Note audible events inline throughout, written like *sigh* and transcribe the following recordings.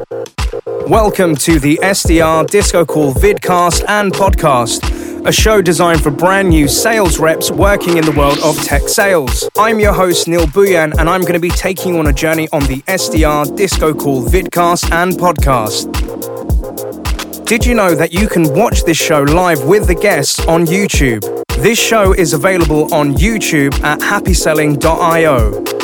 Welcome to the SDR Disco Call vidcast and podcast, a show designed for brand new sales reps working in the world of tech sales. I'm your host, Neil Bhuiyan, and I'm going to be taking you on a journey on the SDR Disco Call vidcast and podcast. Did you know that you can watch this show live with the guests on YouTube? This show is available on YouTube at happyselling.io.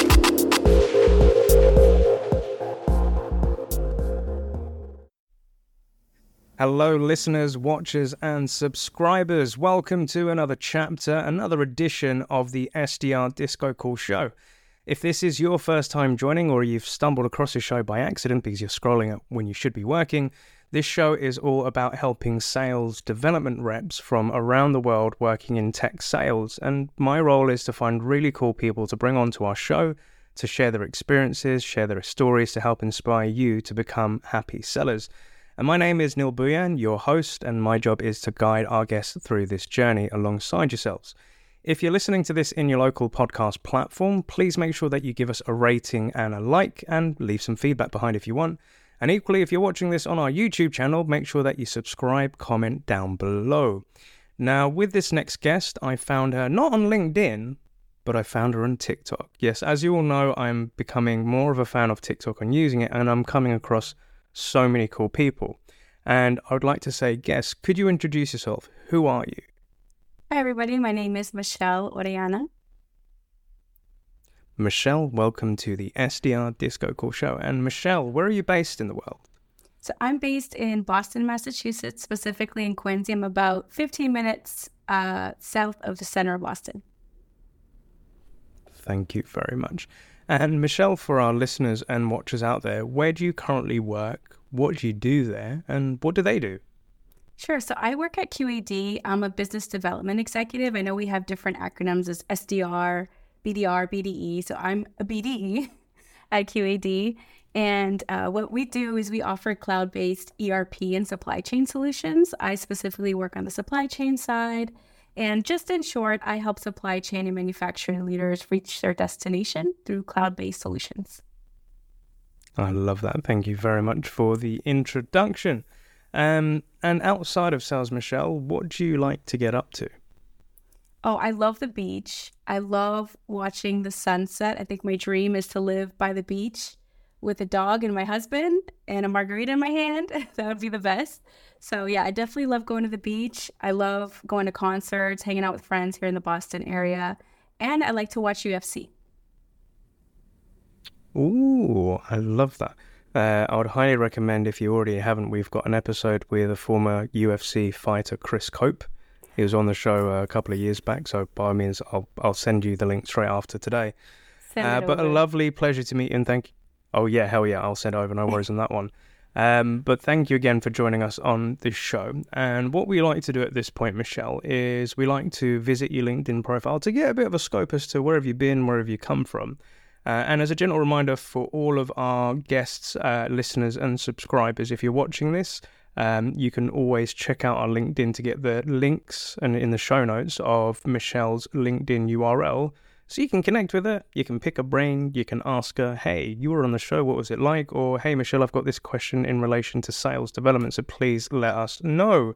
Hello, listeners, watchers, and subscribers. Welcome to another chapter, another edition of the SDR Disco Call Show. If this is your first time joining, or you've stumbled across the show by accident because you're scrolling when you should be working, this show is all about helping sales development reps from around the world working in tech sales. And my role is to find really cool people to bring onto our show to share their experiences, share their stories to help inspire you to become happy sellers. And my name is Neil Bhuiyan, your host, and my job is to guide our guests through this journey alongside yourselves. If you're listening to this in your local podcast platform, please make sure that you give us a rating and a like and leave some feedback behind if you want. And equally, if you're watching this on our YouTube channel, make sure that you subscribe, comment down below. Now, with this next guest, I found her not on LinkedIn, but I found her on TikTok. Yes, as you all know, I'm becoming more of a fan of TikTok and using it, and I'm coming across so many cool people. And I would like to say, guest, could you introduce yourself? Who are you? Hi, everybody. My name is Michelle Orellana. Michelle, welcome to the SDR Disco Call Show. And Michelle, where are you based in the world? So I'm based in Boston, Massachusetts, specifically in Quincy. I'm about 15 minutes uh, south of the center of Boston. Thank you very much. And Michelle, for our listeners and watchers out there, where do you currently work? What do you do there? And what do they do? Sure. So I work at QAD. I'm a business development executive. I know we have different acronyms as SDR, BDR, BDE. So I'm a BDE *laughs* at QAD. And uh, what we do is we offer cloud based ERP and supply chain solutions. I specifically work on the supply chain side. And just in short, I help supply chain and manufacturing leaders reach their destination through cloud based solutions. I love that. Thank you very much for the introduction. Um, and outside of sales, Michelle, what do you like to get up to? Oh, I love the beach. I love watching the sunset. I think my dream is to live by the beach with a dog and my husband and a margarita in my hand. *laughs* that would be the best. So, yeah, I definitely love going to the beach. I love going to concerts, hanging out with friends here in the Boston area. And I like to watch UFC. Ooh, I love that. Uh, I would highly recommend if you already haven't, we've got an episode with a former UFC fighter, Chris Cope. He was on the show a couple of years back, so by all means, I'll I'll send you the link straight after today. Uh, but a lovely pleasure to meet you, and thank. Oh yeah, hell yeah, I'll send over. No worries on that one. Um, but thank you again for joining us on this show. And what we like to do at this point, Michelle, is we like to visit your LinkedIn profile to get a bit of a scope as to where have you been, where have you come from. Uh, and as a gentle reminder for all of our guests, uh, listeners, and subscribers, if you're watching this, um, you can always check out our LinkedIn to get the links and in the show notes of Michelle's LinkedIn URL. So you can connect with her, you can pick a brain, you can ask her, hey, you were on the show, what was it like? Or, hey, Michelle, I've got this question in relation to sales development, so please let us know.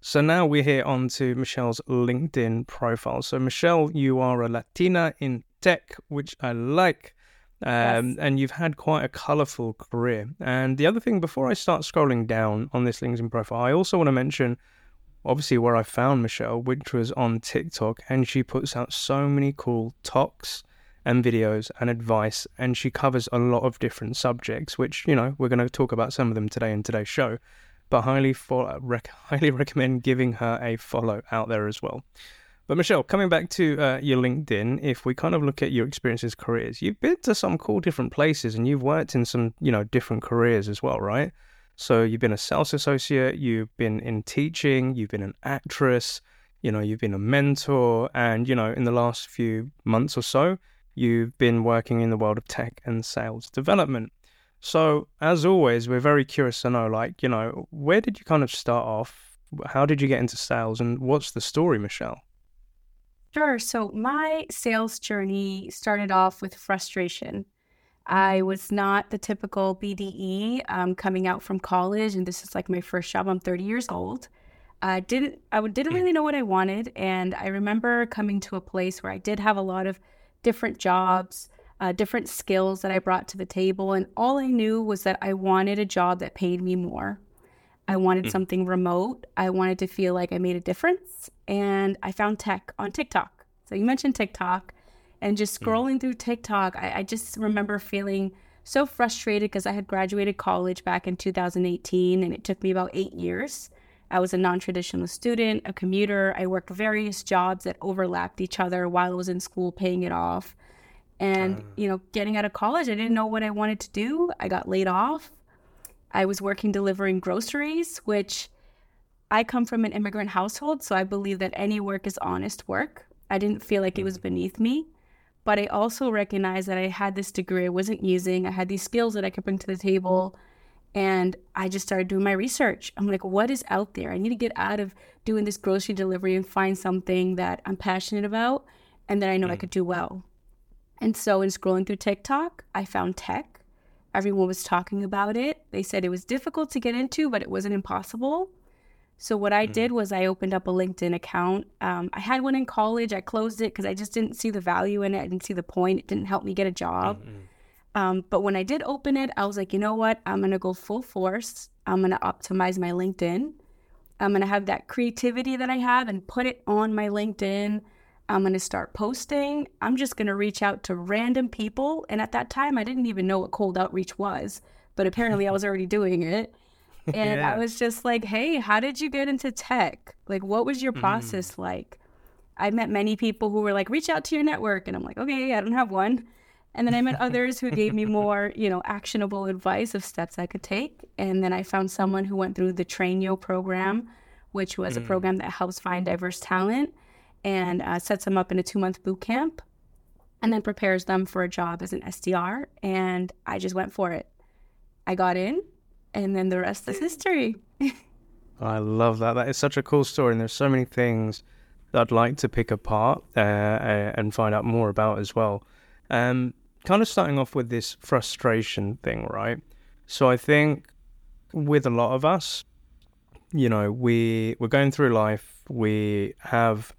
So now we're here on to Michelle's LinkedIn profile. So Michelle, you are a Latina in tech, which I like. Um, yes. And you've had quite a colorful career. And the other thing, before I start scrolling down on this LinkedIn profile, I also want to mention, obviously, where I found Michelle, which was on TikTok. And she puts out so many cool talks and videos and advice. And she covers a lot of different subjects, which, you know, we're going to talk about some of them today in today's show but highly for, rec- *laughs* highly recommend giving her a follow out there as well. But Michelle, coming back to uh, your LinkedIn, if we kind of look at your experiences, careers, you've been to some cool different places and you've worked in some, you know, different careers as well, right? So you've been a sales associate, you've been in teaching, you've been an actress, you know, you've been a mentor, and you know, in the last few months or so, you've been working in the world of tech and sales development. So, as always, we're very curious to know, like, you know, where did you kind of start off? How did you get into sales? And what's the story, Michelle? Sure. So my sales journey started off with frustration. I was not the typical BDE um, coming out from college, and this is like my first job. I'm 30 years old. I didn't I didn't hmm. really know what I wanted, and I remember coming to a place where I did have a lot of different jobs, uh, different skills that I brought to the table, and all I knew was that I wanted a job that paid me more. I wanted mm. something remote. I wanted to feel like I made a difference. And I found tech on TikTok. So you mentioned TikTok. And just hmm. scrolling mm. through TikTok, I, I just remember feeling so frustrated because I had graduated college back in 2018 and it took me about eight years. I was a non traditional student, a commuter. I worked various jobs that overlapped each other while I was in school, paying it off. And, uh. you know, getting out of college, I didn't know what I wanted to do. I got laid off. I was working delivering groceries, which I come from an immigrant household, so I believe that any work is honest work. I didn't feel like it was mm. beneath me, but I also recognized that I had this degree I wasn't using. I had these skills that I could bring to the table, and I just started doing my research. I'm like, what is out there? I need to get out of doing this grocery delivery and find something that I'm passionate about and that I know mm. I could do well. And so, in scrolling through TikTok, I found tech. Everyone was talking about it. They said it was difficult to get into, but it wasn't impossible. So what I did mm. was I opened up a LinkedIn account. Um, I had one in college. I closed it because I just didn't see the value in it. I didn't see the point. It didn't help me get a job. Mm-hmm. Um, but when I did open it, I was like, you know what? I'm gonna go full force. I'm gonna optimize my LinkedIn. I'm gonna have that creativity that I have and put it on my LinkedIn. I'm going to start posting. I'm just going to reach out to random people. And at that time, I didn't even know what cold outreach was, but apparently I was *laughs* already doing it. *laughs* And yeah. I was just like, hey, how did you get into tech? Like, what was your mm-hmm. process mm. like? I met many people who were like, reach out to your network. And I'm like, okay, I don't have one. And then I met *laughs* others who gave me more, you know, actionable advice of steps I could take. And then I found someone who went through the Trainyo program, which was mm. a program that helps find diverse talent and uh, sets them up in a two month boot camp and then prepares them for a job as an SDR. And I just went for it. I got in, and then the rest is history. *laughs* I love that. That is such a cool story. And there's so many things that I'd like to pick apart uh, uh, and find out more about as well. Um, kind of starting off with this frustration thing, right? So I think with a lot of us, you know, we we're going through life. We have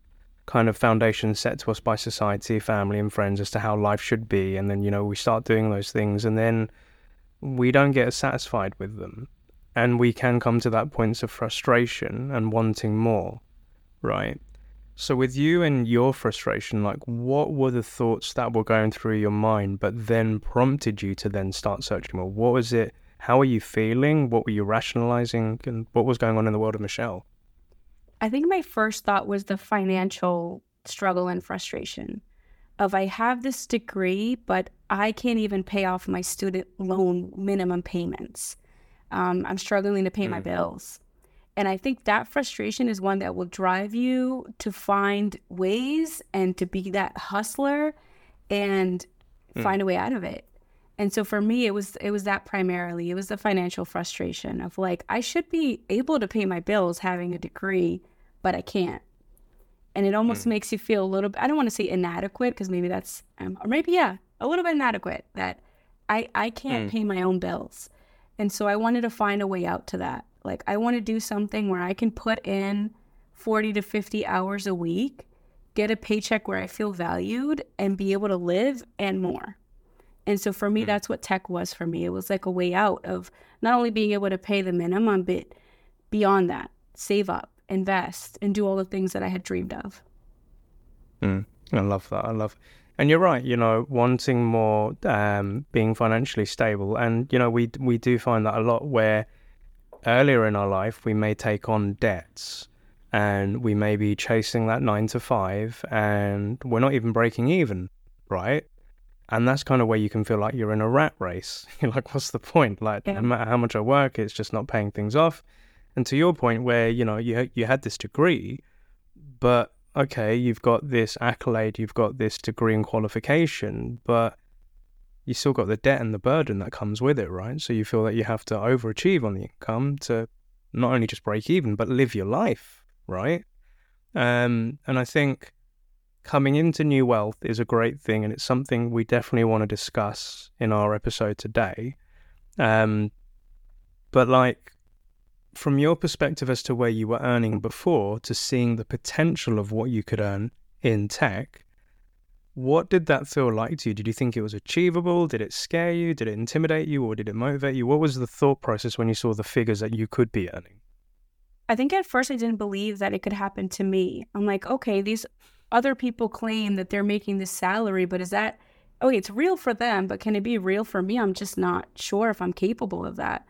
kind of foundations set to us by society, family, and friends as to how life should be. And then, you know, we start doing those things and then we don't get satisfied with them. And we can come to that point of frustration and wanting more, right? So, with you and your frustration, like what were the thoughts that were going through your mind, but then prompted you to then start searching more? What was it? How were you feeling? What were you rationalizing? And what was going on in the world of Michelle? I think my first thought was the financial struggle and frustration of I have this degree, but I can't even pay off my student loan minimum payments. Um, I'm struggling to pay mm. my bills. And I think that frustration is one that will drive you to find ways and to be that hustler and mm. find a way out of it. And so for me it was it was that primarily. It was the financial frustration of like I should be able to pay my bills having a degree, but I can't. And it almost mm. makes you feel a little bit I don't want to say inadequate because maybe that's um, or maybe yeah, a little bit inadequate that I I can't mm. pay my own bills. And so I wanted to find a way out to that. Like I want to do something where I can put in 40 to 50 hours a week, get a paycheck where I feel valued and be able to live and more. And so for me, mm that's what tech was for me. It was like a way out of not only being able to pay the minimum, but beyond that, save up, invest, and do all the things that I had dreamed of. Mm, I love that. I love. And you're right. You know, wanting more, um, being financially stable, and you know, we we do find that a lot where earlier in our life we may take on debts and we may be chasing that nine to five and we're not even breaking even, right? And that's kind of where you can feel like you're in a rat race. *laughs* You're like, what's the point? Like, yeah. no matter how much I work, it's just not paying things off. And to your point, where you know you you had this degree, but okay, you've got this accolade, you've got this degree and qualification, but you still got the debt and the burden that comes with it, right? So you feel that you have to overachieve on the income to not only just break even, but live your life, right? Um, and I think coming into new wealth is a great thing, and it's something we definitely want to discuss in our episode today. Um, but like from your perspective as to where you were earning before to seeing the potential of what you could earn in tech, what did that feel like to you? Did you think it was achievable? Did it scare you? Did it intimidate you? Or did it motivate you? What was the thought process when you saw the figures that you could be earning? I think at first I didn't believe that it could happen to me. I'm like, okay, these other people claim that they're making this salary, but is that, okay, it's real for them, but can it be real for me? I'm just not sure if I'm capable of that.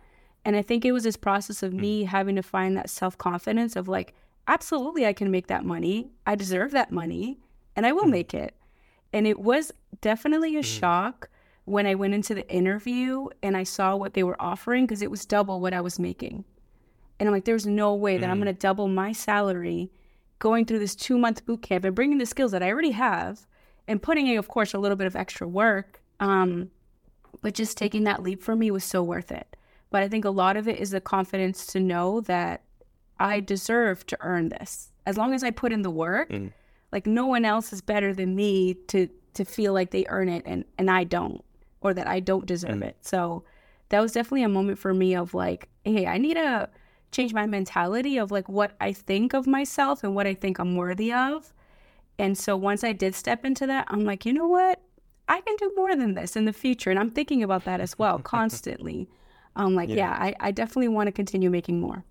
And I think it was this process of me mm. having to find that self confidence of like, absolutely, I can make that money. I deserve that money and I will mm. make it. And it was definitely a mm. shock when I went into the interview and I saw what they were offering because it was double what I was making. And I'm like, there's no way that I'm going to double my salary going through this two month boot camp and bringing the skills that I already have and putting in, of course, a little bit of extra work. Um, but just taking that leap for me was so worth it. But I think a lot of it is the confidence to know that I deserve to earn this. As long as I put in the work, mm. like no one else is better than me to to feel like they earn it and and I don't or that I don't deserve mm. it. So that was definitely a moment for me of like, hey, I need to change my mentality of like what I think of myself and what I think I'm worthy of. And so once I did step into that, I'm like, you know what? I can do more than this in the future. And I'm thinking about that as well *laughs* constantly. I'm like, yeah, yeah I, I definitely want to continue making more.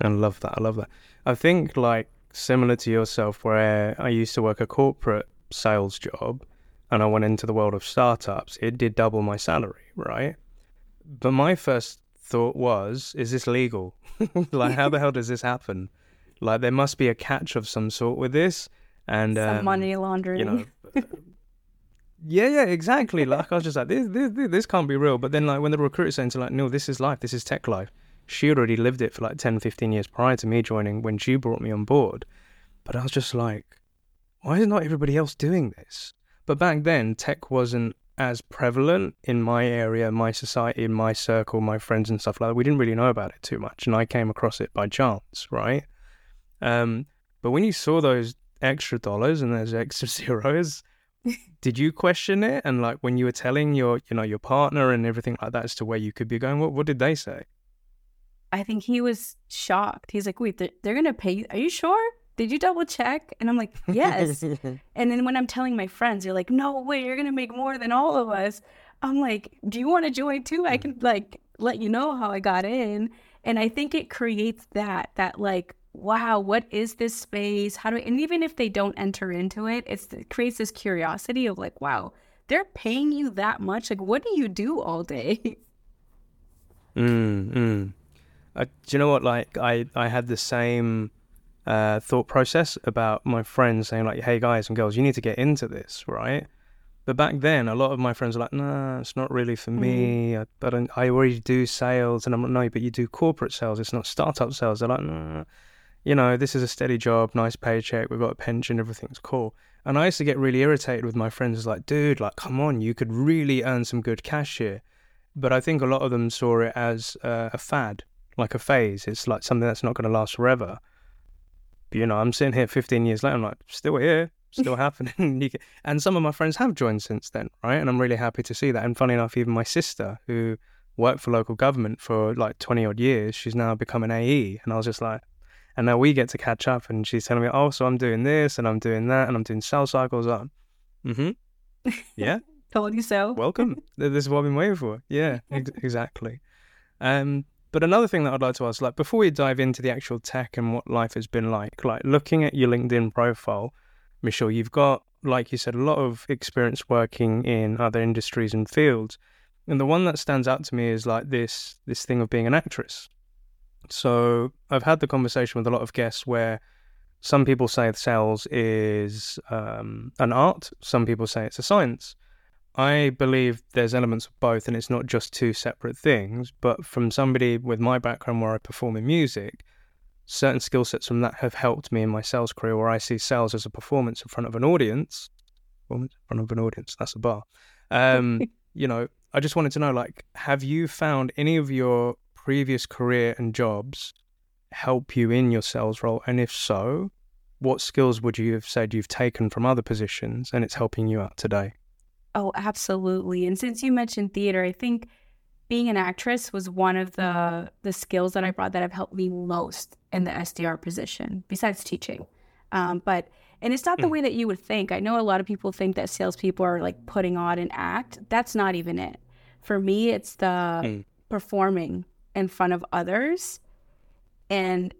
I love that. I love that. I think like similar to yourself, where I used to work a corporate sales job and I went into the world of startups, it did double my salary, right? But my first thought was, is this legal? *laughs* like, how the *laughs* hell does this happen? Like, there must be a catch of some sort with this. And some um, money laundering. You know, *laughs* yeah, yeah, exactly. Like, I was just like, this, this, this can't be real. But then, like, when the recruiter saying to like, no, this is life, this is tech life. She already lived it for like 10, 15 years prior to me joining when she brought me on board. But I was just like, why is not everybody else doing this? But back then, tech wasn't as prevalent in my area, my society, in my circle, my friends and stuff like that. We didn't really know about it too much, and I came across it by chance, right? Um, but when you saw those extra dollars and those extra *laughs* zeros, did you question it? And like when you were telling your, you know, your partner and everything like that as to where you could be going, what what did they say? I think he was shocked. He's like, "Wait, they're, they're gonna pay you? Are you sure?" did you double check? And I'm like, yes. *laughs* and then when I'm telling my friends, they're like, no way, you're going to make more than all of us. I'm like, do you want to join too? I mm. can like let you know how I got in. And I think it creates that, that like, wow, what is this space? How do I, and even if they don't enter into it, it's, it creates this curiosity of like, wow, they're paying you that much. Like, what do you do all day? *laughs* Mm, mm. Do you know what? Like, I, I had the same uh, thought process about my friends saying like, "Hey guys and girls, you need to get into this, right?" But back then, a lot of my friends were like, "Nah, it's not really for me. Mm. I, but I, I, already do sales." And I'm like, "No, but you do corporate sales. It's not startup sales." They're like, "Nah, you know, this is a steady job, nice paycheck. We've got a pension, everything's cool." And I used to get really irritated with my friends. Like, dude, like, come on, you could really earn some good cash here. But I think a lot of them saw it as uh, a fad, like a phase. It's like something that's not going to last forever But, you know, I'm sitting here 15 years later, I'm like, still here, still *laughs* happening. *laughs* and some of my friends have joined since then, right? And I'm really happy to see that. And funny enough, even my sister, who worked for local government for like 20 odd years, she's now become an AE. And I was just like, and now we get to catch up. And she's telling me, oh, so I'm doing this and I'm doing that and I'm doing sales cycles. Up. Mm-hmm. *laughs* Yeah. Told you so. Welcome. this is what I've been waiting for. Yeah, ex- *laughs* exactly. Um, but another thing that I'd like to ask, like before we dive into the actual tech and what life has been like, like looking at your LinkedIn profile, Michelle, you've got, like you said, a lot of experience working in other industries and fields. And the one that stands out to me is like this this thing of being an actress. So I've had the conversation with a lot of guests where some people say sales is um, an art, some people say it's a science. I believe there's elements of both, and it's not just two separate things. But from somebody with my background where I perform in music, certain skill sets from that have helped me in my sales career where I see sales as a performance in front of an audience. in front of an audience, that's a bar. Um, *laughs* you know, I just wanted to know like, have you found any of your previous career and jobs help you in your sales role? And if so, what skills would you have said you've taken from other positions and it's helping you out today? Oh, absolutely. And since you mentioned theater, I think being an actress was one of the the skills that I brought that have helped me most in the SDR position, besides teaching. Um, but and it's not the mm. way that you would think. I know a lot of people think that salespeople are like putting on an act. That's not even it. For me, it's the mm. performing in front of others. And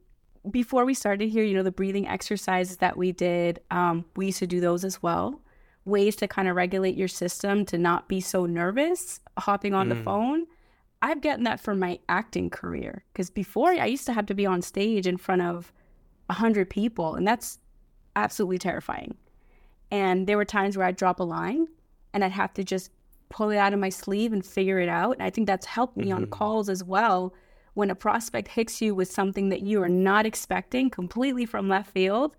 before we started here, you know, the breathing exercises that we did, um, we used to do those as well. Ways to kind of regulate your system to not be so nervous hopping on mm. the phone. I've gotten that from my acting career because before I used to have to be on stage in front of a hundred people, and that's absolutely terrifying. And there were times where I'd drop a line and I'd have to just pull it out of my sleeve and figure it out. And I think that's helped me mm-hmm. on calls as well. When a prospect hits you with something that you are not expecting completely from left field,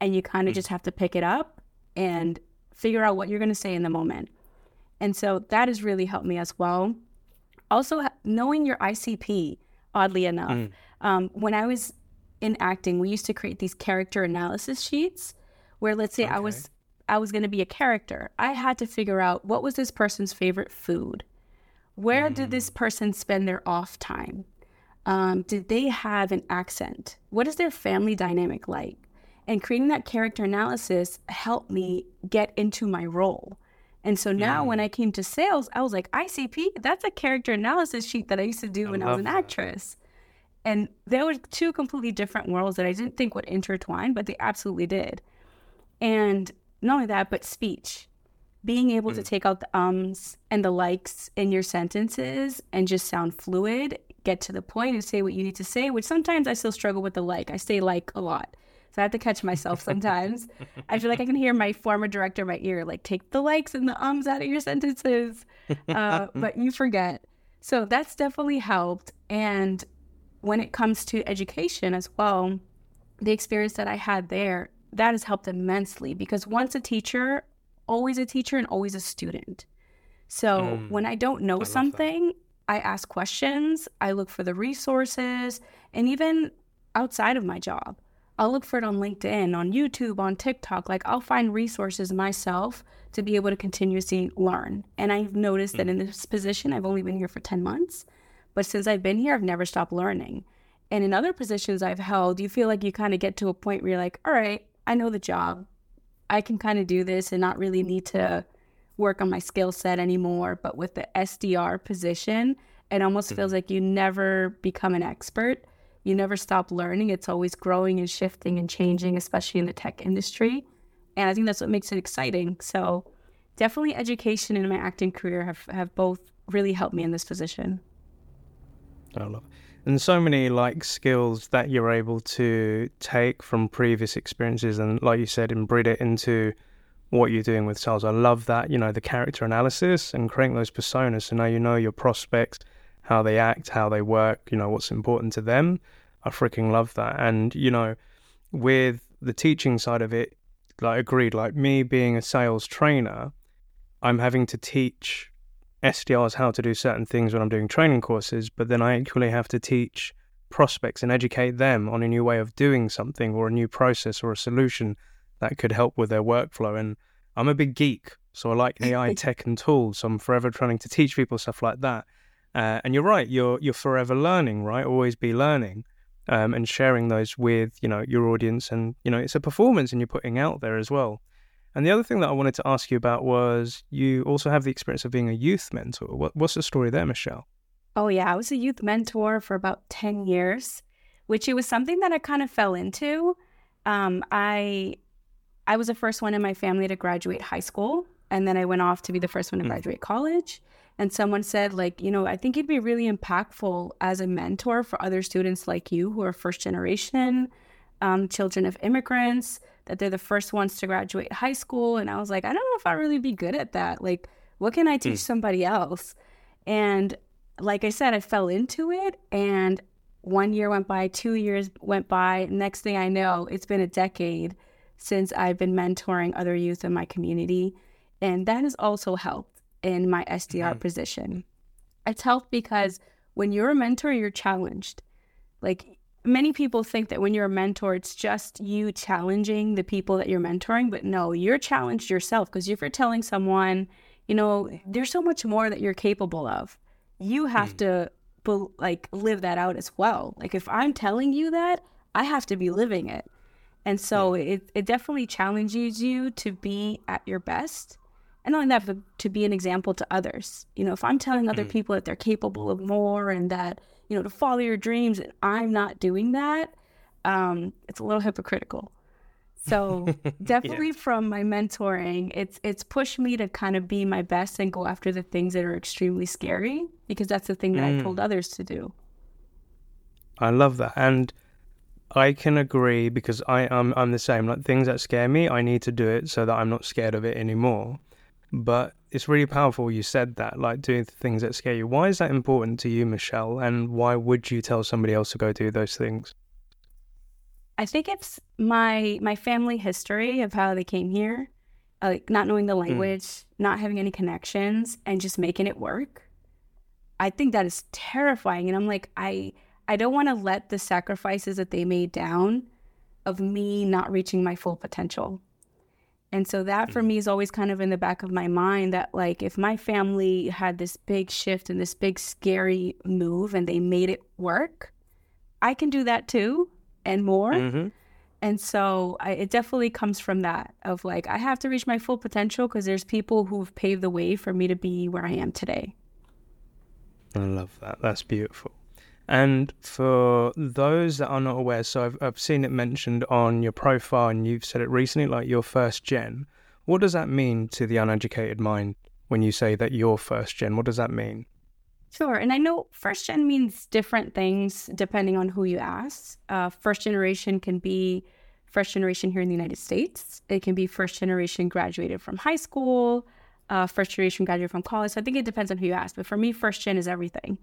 and you kind of mm-hmm. just have to pick it up and figure out what you're going to say in the moment. And so that has really helped me as well. Also, knowing your ICP, oddly enough, mm. um, when I was in acting, we used to create these character analysis sheets where let's say okay. I was I was going to be a character. I had to figure out what was this person's favorite food? Where mm. did this mm. person spend their off time? Um, did they have an accent? What is their family dynamic like? And creating that character analysis helped me get into my role. And so now mm. when I came to sales, I was like, ICP, that's a character analysis sheet that I used to do I when I was an that. actress. And there were two completely different worlds that I didn't think would intertwine, but they absolutely did. And not only that, but speech. Being able mm. to take out the ums and the likes in your sentences and just sound fluid, get to the point and say what you need to say, which sometimes I still struggle with the like. I say like a lot. So I have to catch myself sometimes. I feel like I can hear my former director in my ear, like, take the likes and the ums out of your sentences. Uh, *laughs* but you forget. So that's definitely helped. And when it comes to education as well, the experience that I had there, that has helped immensely because once a teacher, always a teacher and always a student. So mm, when I don't know I something, I ask questions, I look for the resources, and even outside of my job, I'll look for it on LinkedIn, on YouTube, on TikTok. Like I'll find resources myself to be able to continuously learn. And I've noticed mm. that in this position, I've only been here for 10 months. But since I've been here, I've never stopped learning. And in other positions I've held, you feel like you kind of get to a point where you're like, all right, I know the job. I can kind of do this and not really need to work on my skill set anymore. But with the SDR position, it almost mm-hmm. feels like you never become an expert. You never stop learning. It's always growing and shifting and changing, especially in the tech industry. And I think that's what makes it exciting. So definitely education and my acting career have, have both really helped me in this position. I love and so many like skills that you're able to take from previous experiences and like you said embed it into what you're doing with sales i love that you know the character analysis and creating those personas. So now you know your prospects how they act how they work you know what's important to them. I freaking love that. And you know with the teaching side of it like agreed like me being a sales trainer i'm having to teach SDRs how to do certain things when I'm doing training courses, but then I equally have to teach prospects and educate them on a new way of doing something or a new process or a solution that could help with their workflow. And I'm a big geek, so I like *laughs* AI tech and tools. So I'm forever trying to teach people stuff like that. Uh, and you're right, you're you're forever learning, right? Always be learning. Um, and sharing those with you know your audience and you know it's a performance and you're putting out there as well and the other thing that I wanted to ask you about was you also have the experience of being a youth mentor. What, what's the story there, Michelle? Oh, yeah. I was a youth mentor for about 10 years, which it was something that I kind of fell into. Um, I I was the first one in my family to graduate high school, and then I went off to be the first one to hmm. graduate college. And someone said, like, you know, I think it'd be really impactful as a mentor for other students like you who are first generation, um, children of immigrants, that they're the first ones to graduate high school. And I was like, I don't know if I really be good at that. Like, what can I teach mm. somebody else? And like I said, I fell into it. And one year went by, two years went by. Next thing I know, it's been a decade since I've been mentoring other youth in my community. And that has also helped in my SDR mm-hmm. position. It's helped because when you're a mentor, you're challenged. Like many people think that when you're a mentor, it's just you challenging the people that you're mentoring. But no, you're challenged yourself because if you're telling someone, you know, there's so much more that you're capable of, you have mm. to like live that out as well. Like if I'm telling you that, I have to be living it. And so it, it definitely challenges you to be at your best. And not only that, but to be an example to others. You know, if I'm telling other mm. people that they're capable of more and that, you know, to follow your dreams and I'm not doing that, um, it's a little hypocritical. So *laughs* definitely yeah. from my mentoring, it's it's pushed me to kind of be my best and go after the things that are extremely scary because that's the thing that mm. I told others to do. I love that. And I can agree because I am I'm, I'm the same. Like things that scare me, I need to do it so that I'm not scared of it anymore. But it's really powerful you said that, like doing things that scare you. Why is that important to you, Michelle? And why would you tell somebody else to go do those things? I think it's my my family history of how they came here, like not knowing the hmm. language, mm. not having any connections, and just making it work. I think that is terrifying, and I'm like, I I don't want to let the sacrifices that they made down of me not reaching my full potential. And so that for mm. me is always kind of in the back of my mind that like if my family had this big shift and this big scary move and they made it work, I can do that too and more. Mm-hmm. And so I, it definitely comes from that of like, I have to reach my full potential because there's people who've paved the way for me to be where I am today. I love that. That's beautiful. And for those that are not aware, so I've, I've seen it mentioned on your profile and you've said it recently, like your first gen. What does that mean to the uneducated mind when you say that you're first gen? What does that mean? Sure. And I know first gen means different things depending on who you ask. Uh, first generation can be first generation here in the United States, it can be first generation graduated from high school, uh, first generation graduated from college. So I think it depends on who you ask. But for me, first gen is everything.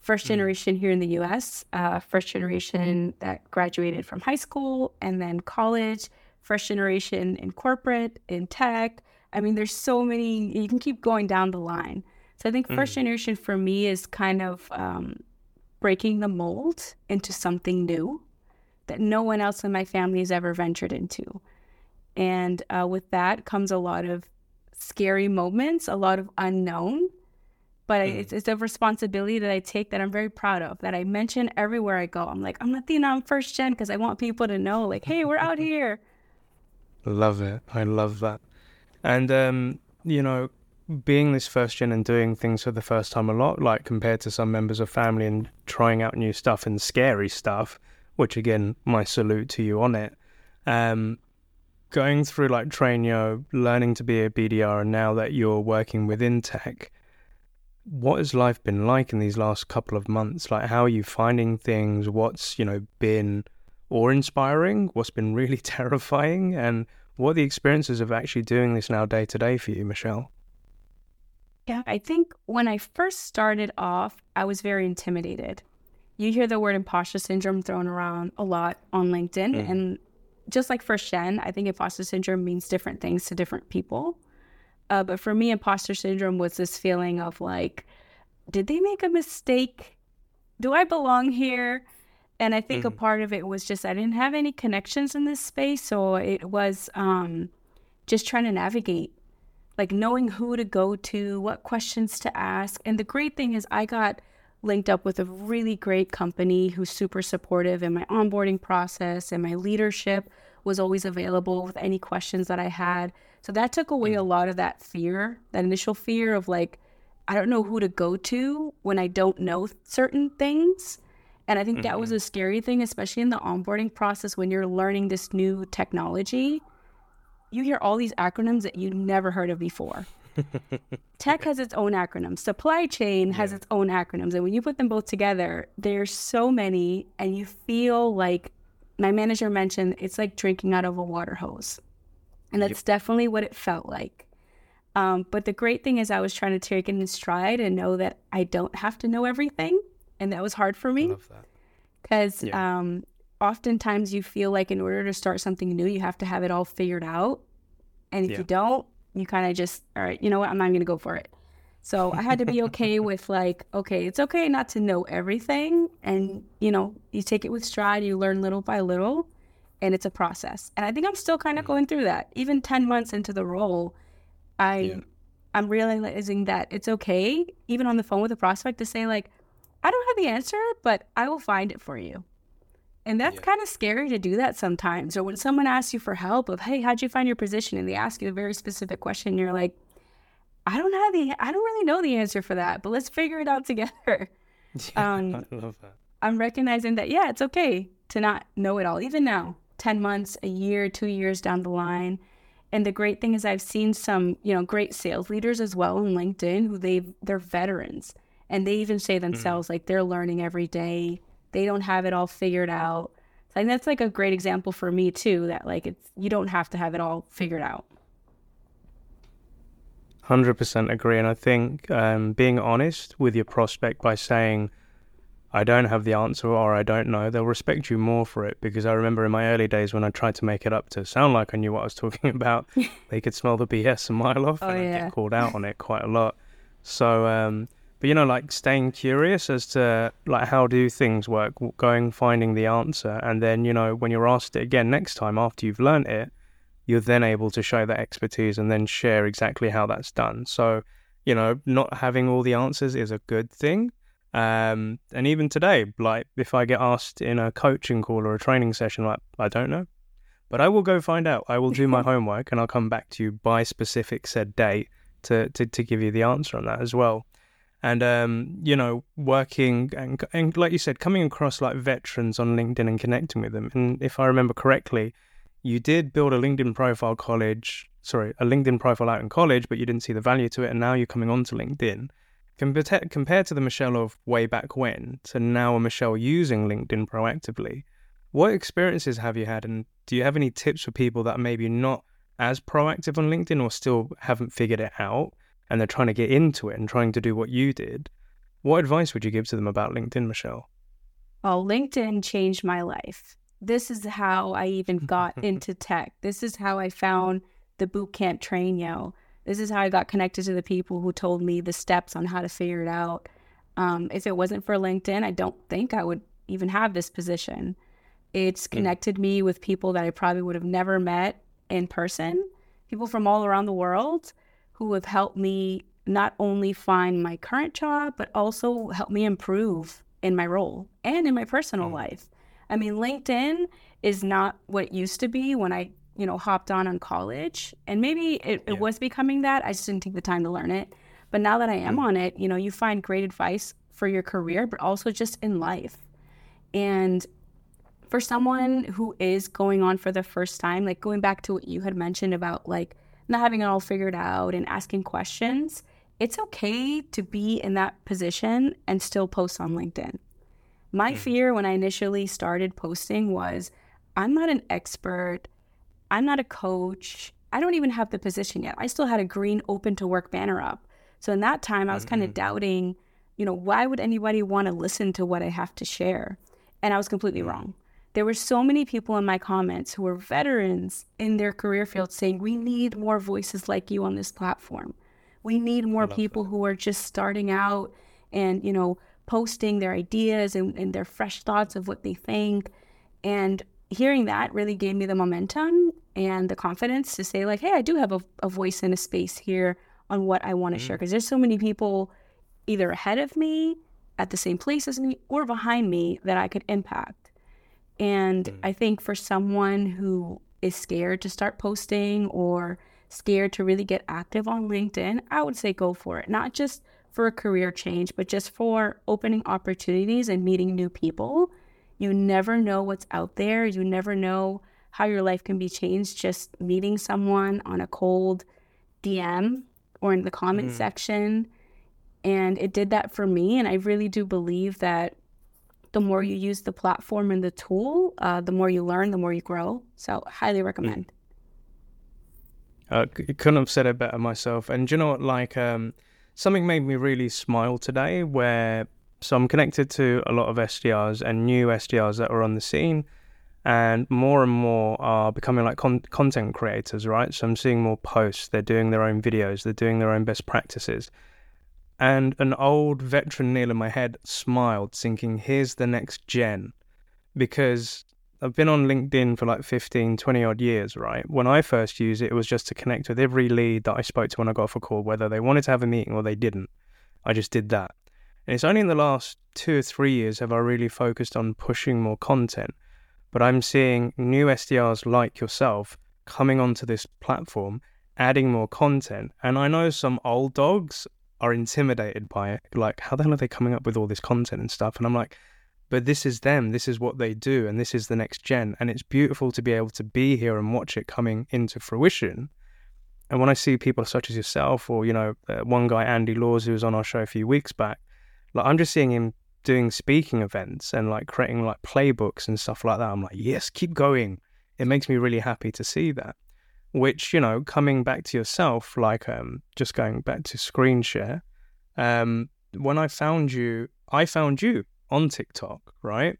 First mm. generation here in the US, uh, first generation that graduated from high school and then college, first generation in corporate, in tech. I mean, there's so many, you can keep going down the line. So I think first mm. generation for me is kind of um, breaking the mold into something new that no one else in my family has ever ventured into. And uh, with that comes a lot of scary moments, a lot of unknown. But mm. it's, it's, a responsibility that I take that I'm very proud of, that I mention everywhere I go. I'm like, I'm Latina, I'm first gen, because I want people to know, like, hey, we're out *laughs* here. Love it. I love that. And, um, you know, being this first gen and doing things for the first time a lot, like compared to some members of family and trying out new stuff and scary stuff, which again, my salute to you on it. Um, going through like Trainio, learning to be a BDR, and now that you're working within tech, what has life been like in these last couple of months? Like, how are you finding things? What's, you know, been awe inspiring? What's been really *laughs* terrifying? And what are the experiences of actually doing this now day to day for you, Michelle? Yeah, I think when I first started off, I was very intimidated. You hear the word imposter syndrome thrown around a lot on LinkedIn. Mm. And just like first gen, I think imposter syndrome means different things to different people. Uh, but for me, imposter syndrome was this feeling of like, did they make a mistake? Do I belong here? And I think mm. a part of it was just I didn't have any connections in this space. So it was um, just trying to navigate like knowing who to go to, what questions to ask. And the great thing is, I got linked up with a really great company who's super supportive in my onboarding process and my leadership was always available with any questions that I had. So that took away a mm. lot of that fear, that initial fear of like, I don't know who to go to when I don't know certain things. And I think mm-hmm. that was mm-hmm. a scary thing, especially in the onboarding process when you're learning this new technology you hear all these acronyms that you never heard of before. Tech *laughs* has its own acronyms. Supply chain has yeah. its own acronyms. And when you put them both together, there's so many, and you feel like my manager mentioned it's like drinking out of a water hose. And that's yep. definitely what it felt like. Um, but the great thing is, I was trying to take it in stride and know that I don't have to know everything. And that was hard for me. Because yeah. um, oftentimes you feel like in order to start something new, you have to have it all figured out. And if yeah. you don't, you kind of just, all right, you know what, I'm not going to go for it. So I had to be okay *laughs* with like, okay, it's okay not to know everything. And, you know, you take it with stride, you learn little by little, and it's a process. And I think I'm still kind of mm. going through that. Even 10 months into the role, I yeah. I'm realizing that it's okay, even on the phone with a prospect, to say like, I don't have the answer, but I will find it for you. And that's yeah. kind of scary to do that sometimes. Or when someone asks you for help of, hey, how'd you find your position? And they ask you a very specific question, you're like, I don't have the, I don't really know the answer for that, but let's figure it out *laughs* together. *laughs* Yeah, um, I love that. I'm recognizing that, yeah, it's okay to not know it all, even now, 10 months, a year, two years down the line. And the great thing is I've seen some, you know, great sales leaders as well in LinkedIn who they they're veterans and they even say mm. themselves mm like they're learning every day. They don't have it all figured out. So I think that's like a great example for me too that like it's you don't have to have it all figured out. 100% agree. And I think um, being honest with your prospect by saying, I don't have the answer or I don't know, they'll respect you more for it. Because I remember in my early days when I tried to make it up to sound like I knew what I was *laughs* talking about, *laughs* they could smell the BS a mile off oh, and yeah. I'd get called out on it quite a lot. So, um, but you know, like staying curious as to like how do things work, going finding the answer, and then you know when you're asked it again next time after you've learned it, you're then able to show that expertise and then share exactly how that's done. So, you know, not having all the answers is a good thing. Um, and even today, like if I get asked in a coaching call or a training session, like, I don't know, but I will go find out. I will do my *laughs* homework and I'll come back to you by specific said date to, to, to give you the answer on that as well. And, um, you know, working and, and like you said, coming across like veterans on LinkedIn and connecting with them. And if I remember correctly, you did build a LinkedIn profile college, sorry, a LinkedIn profile out in college, but you didn't see the value to it, and now you're coming onto LinkedIn. Compared, to the Michelle of way back when to now a Michelle using LinkedIn proactively, what experiences have you had, and do you have any tips for people that are maybe not as proactive on LinkedIn or still haven't figured it out and they're trying to get into it and trying to do what you did? What advice would you give to them about LinkedIn, Michelle? Well, LinkedIn changed my life this is how I even got *laughs* into tech. This is how I found the bootcamp train yo. This is how I got connected to the people who told me the steps on how to figure it out. Um, if it wasn't for LinkedIn, I don't think I would even have this position. It's hmm. connected mm. me with people that I probably would have never met in person, people from all around the world who have helped me not only find my current job, but also help me improve in my role and in my personal mm. life. I mean, LinkedIn is not what it used to be when I, you know, hopped on in college. And maybe it, yeah. it was becoming that. I just didn't take the time to learn it. But now that I am mm. on it, you know, you find great advice for your career, but also just in life. And for someone who is going on for the first time, like going back to what you had mentioned about like not having it all figured out and asking questions, it's okay to be in that position and still post on LinkedIn. My mm. fear when I initially started posting was I'm not an expert, I'm not a coach, I don't even have the position yet. I still had a green open to work banner up. So in that time, I was mm-hmm. kind of doubting, you know, why would anybody want to listen to what I have to share? And I was completely mm. wrong. There were so many people in my comments who were veterans in their career field saying, We need more voices like you on this platform. We need more people that. who are just starting out and, you know, posting their ideas and, and their fresh thoughts of what they think. And hearing that really gave me the momentum and the confidence to say, like, hey, I do have a, a voice in a space here on what I want to mm-hmm. share. Because there's so many people either ahead of me, at the same place as me, or behind me that I could impact. And mm-hmm. I think for someone who is scared to start posting or scared to really get active on LinkedIn, I would say go for it. Not just for a career change, but just for opening opportunities and meeting new people. You never know what's out there. You never know how your life can be changed just meeting someone on a cold DM or in the comment mm. section. And it did that for me. And I really do believe that the more you use the platform and the tool, uh, the more you learn, the more you grow. So, highly recommend. Mm. Uh, couldn't have said it better myself. And you know what? Like, um, something made me really smile today where so I'm connected to a lot of SDRs and new SDRs that are on the scene and more and more are becoming like con- content creators, right? So I'm seeing more posts, they're doing their own videos, they're doing their own best practices. And an old veteran Neil in my head smiled, thinking, here's the next gen. Because I've been on LinkedIn for like 15, 20 odd years, right? When I first used it, it was just to connect with every lead that I spoke to when I got off a call, whether they wanted to have a meeting or they didn't. I just did that. And it's only in the last two or three years have I really focused on pushing more content. But I'm seeing new SDRs like yourself coming onto this platform, adding more content. And I know some old dogs are intimidated by it. Like, how the hell are they coming up with all this content and stuff? And I'm like, but this is them. This is what they do. And this is the next gen. And it's beautiful to be able to be here and watch it coming into fruition. And when I see people such as yourself, or, you know, uh, one guy, Andy Laws, who was on our show a few weeks back, like, I'm just seeing him doing speaking events and like creating like playbooks and stuff like that. I'm like, yes, keep going. It makes me really happy to see that which you know coming back to yourself like um just going back to screen share um when i found you i found you on tiktok right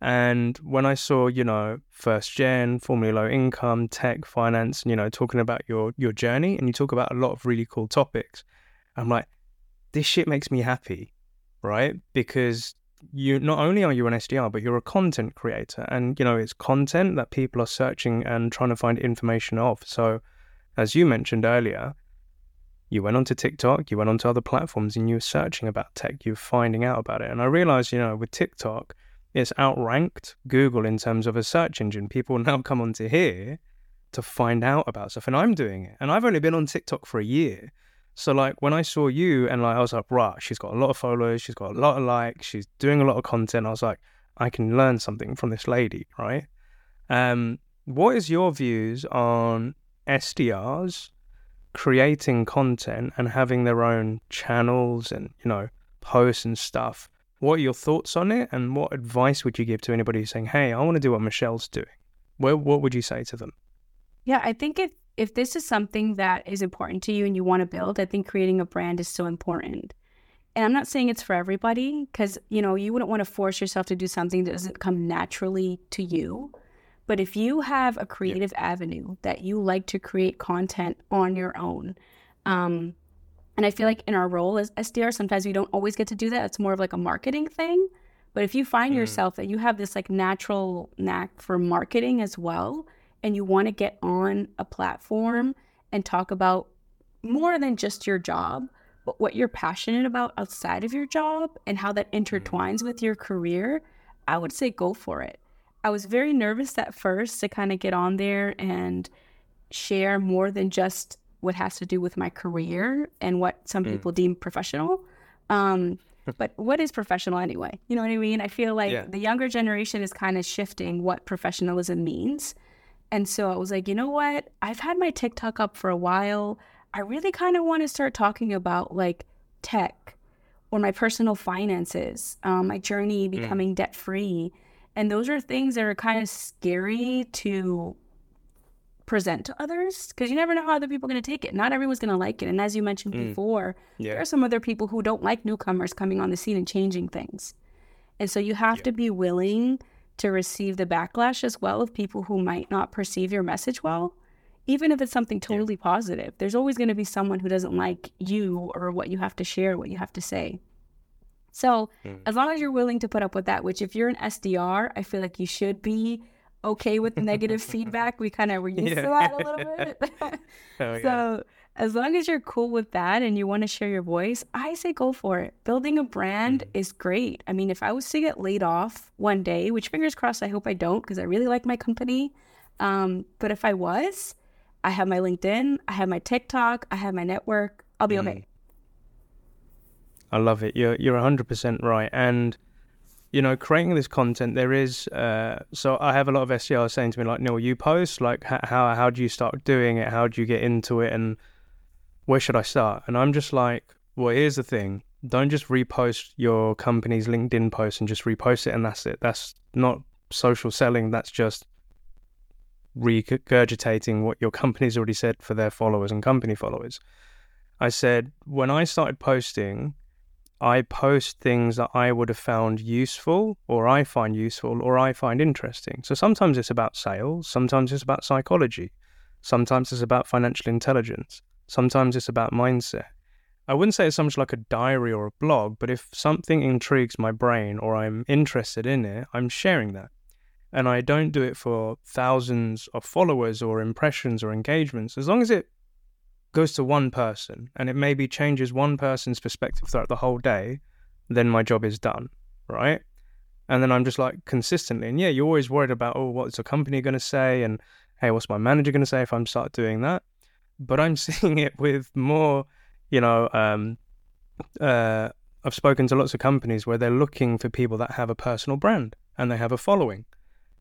and when i saw you know first gen formerly low income tech finance you know talking about your your journey and you talk about a lot of really cool topics i'm like this shit makes me happy right because you not only are you an SDR, but you're a content creator, and you know it's content that people are searching and trying to find information of. So, as you mentioned earlier, you went onto TikTok, you went onto other platforms, and you were searching about tech, you were finding out about it. And I realized, you know, with TikTok, it's outranked Google in terms of a search engine. People *laughs* now come onto here to find out about stuff, and I'm doing it. And I've only been on TikTok for a year. So like when I saw you and like I was like, right, she's got a lot of followers, she's got a lot of likes, she's doing a lot of content. I was like, I can learn something from this lady, right? Um, what is your views on SDRs creating content and having their own channels and you know posts and stuff? What are your thoughts on it, and what advice would you give to anybody saying, "Hey, I want to do what Michelle's doing"? Well, what would you say to them? Yeah, I think it if this is something that is important to you and you want to build, I think creating a brand is so important. And I'm not saying it's for everybody because, you know, you wouldn't want to force yourself to do something that doesn't come naturally to you. But if you have a creative yeah. avenue that you like to create content on your own, um, and I feel like in our role as SDR, sometimes we don't always get to do that. It's more of like a marketing thing. But if you find mm. yourself that you have this like natural knack for marketing as well, and you want to get on a platform and talk about more than just your job, but what you're passionate about outside of your job and how that mm-hmm. intertwines with your career, I would say go for it. I was very nervous at first to kind of get on there and share more than just what has to do with my career and what some mm. people deem professional. Um, *laughs* but what is professional anyway? You know what I mean? I feel like yeah. the younger generation is kind of shifting what professionalism means. And so I was like, you know what? I've had my TikTok up for a while. I really kind of want to start talking about like tech or my personal finances, um, my journey mm. becoming mm. debt free. And those are things that are kind of scary to present to others because you never know how other people are going to take it. Not everyone's going to like it. And as you mentioned mm. before, yeah. there are some other people who don't like newcomers coming on the scene and changing things. And so you have yeah. to be willing to receive the backlash as well of people who might not perceive your message well. Even if it's something totally yeah. positive, there's always going to be someone who doesn't like you or what you have to share, what you have to say. So, mm. as long as you're willing to put up with that, which if you're an SDR, I feel like you should be okay with negative *laughs* feedback. We kind of were used yeah. to that a little bit. *laughs* oh. *laughs* So, as long as you're cool with that and you want to share your voice, I say go for it. Building a brand mm is great. I mean, if I was to get laid off one day, which fingers crossed, I hope I don't because I really like my company. Um, but if I was, I have my LinkedIn, I have my TikTok, I have my network. I'll be mm. okay. I love it. You're you're 100% right. And you know, creating this content, there is. Uh, so I have a lot of SDRs saying to me like, "Neil, you post like how how do you start doing it? How do you get into it?" And where should I start? And I'm just like, well, here's the thing. Don't just repost your company's LinkedIn post and just repost it and that's it. That's not social selling. That's just regurgitating what your company's already said for their followers and company followers. I said, when I started posting, I post things that I would have found useful, or I find useful, or I find interesting. So sometimes it's about sales, sometimes it's about psychology, sometimes it's about financial intelligence. Sometimes it's about mindset. I wouldn't say it's so much like a diary or a blog, but if something intrigues my brain or I'm interested in it, I'm sharing that. And I don't do it for thousands of followers or impressions or engagements. As long as it goes to one person and it maybe changes one person's perspective throughout the whole day, then my job is done, right? And then I'm just like consistently, and yeah, you're always worried about, oh, what's the company going to say? And hey, what's my manager going to say if I'm start doing that? But I'm *laughs* seeing it with more, you know, um, uh, I've spoken to lots of companies where they're looking for people that have a personal brand and they have a following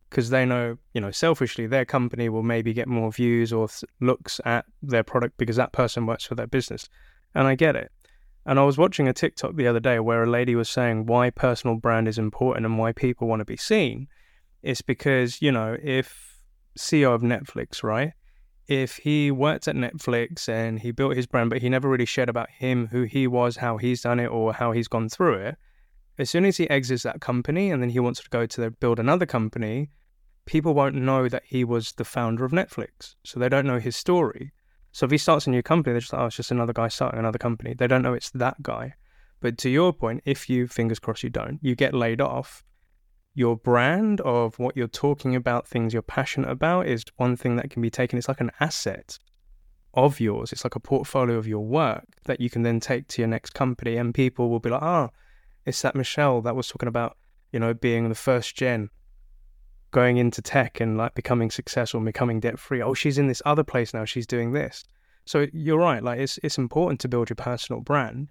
because they know, you know, selfishly their company will maybe get more views or looks at their product because that person works for their business. And I get it. And I was watching a TikTok the other day where a lady was saying why personal brand is important and why people want to be seen. It's because, you know, if CEO of Netflix, right? If he worked at Netflix and he built his brand, but he never really shared about him, who he was, how he's done it, or how he's gone through it, as soon as he exits that company and then he wants to go to build another company, people won't know that he was the founder of Netflix. So they don't know his story. So if he starts a new company, they're just like, oh, it's just another guy starting another company. They don't know it's that guy. But to your point, if you, fingers crossed, you don't, you get laid off, your brand of what you're talking about, things you're passionate about, is one thing that can be taken. It's like an asset of yours. It's like a portfolio of your work that you can then take to your next company, and people will be like, "Oh, it's that Michelle that was talking about, you know, being the first gen, going into tech and like becoming successful, and becoming debt free. Oh, she's in this other place now. She's doing this." So you're right. Like it's it's important to build your personal brand,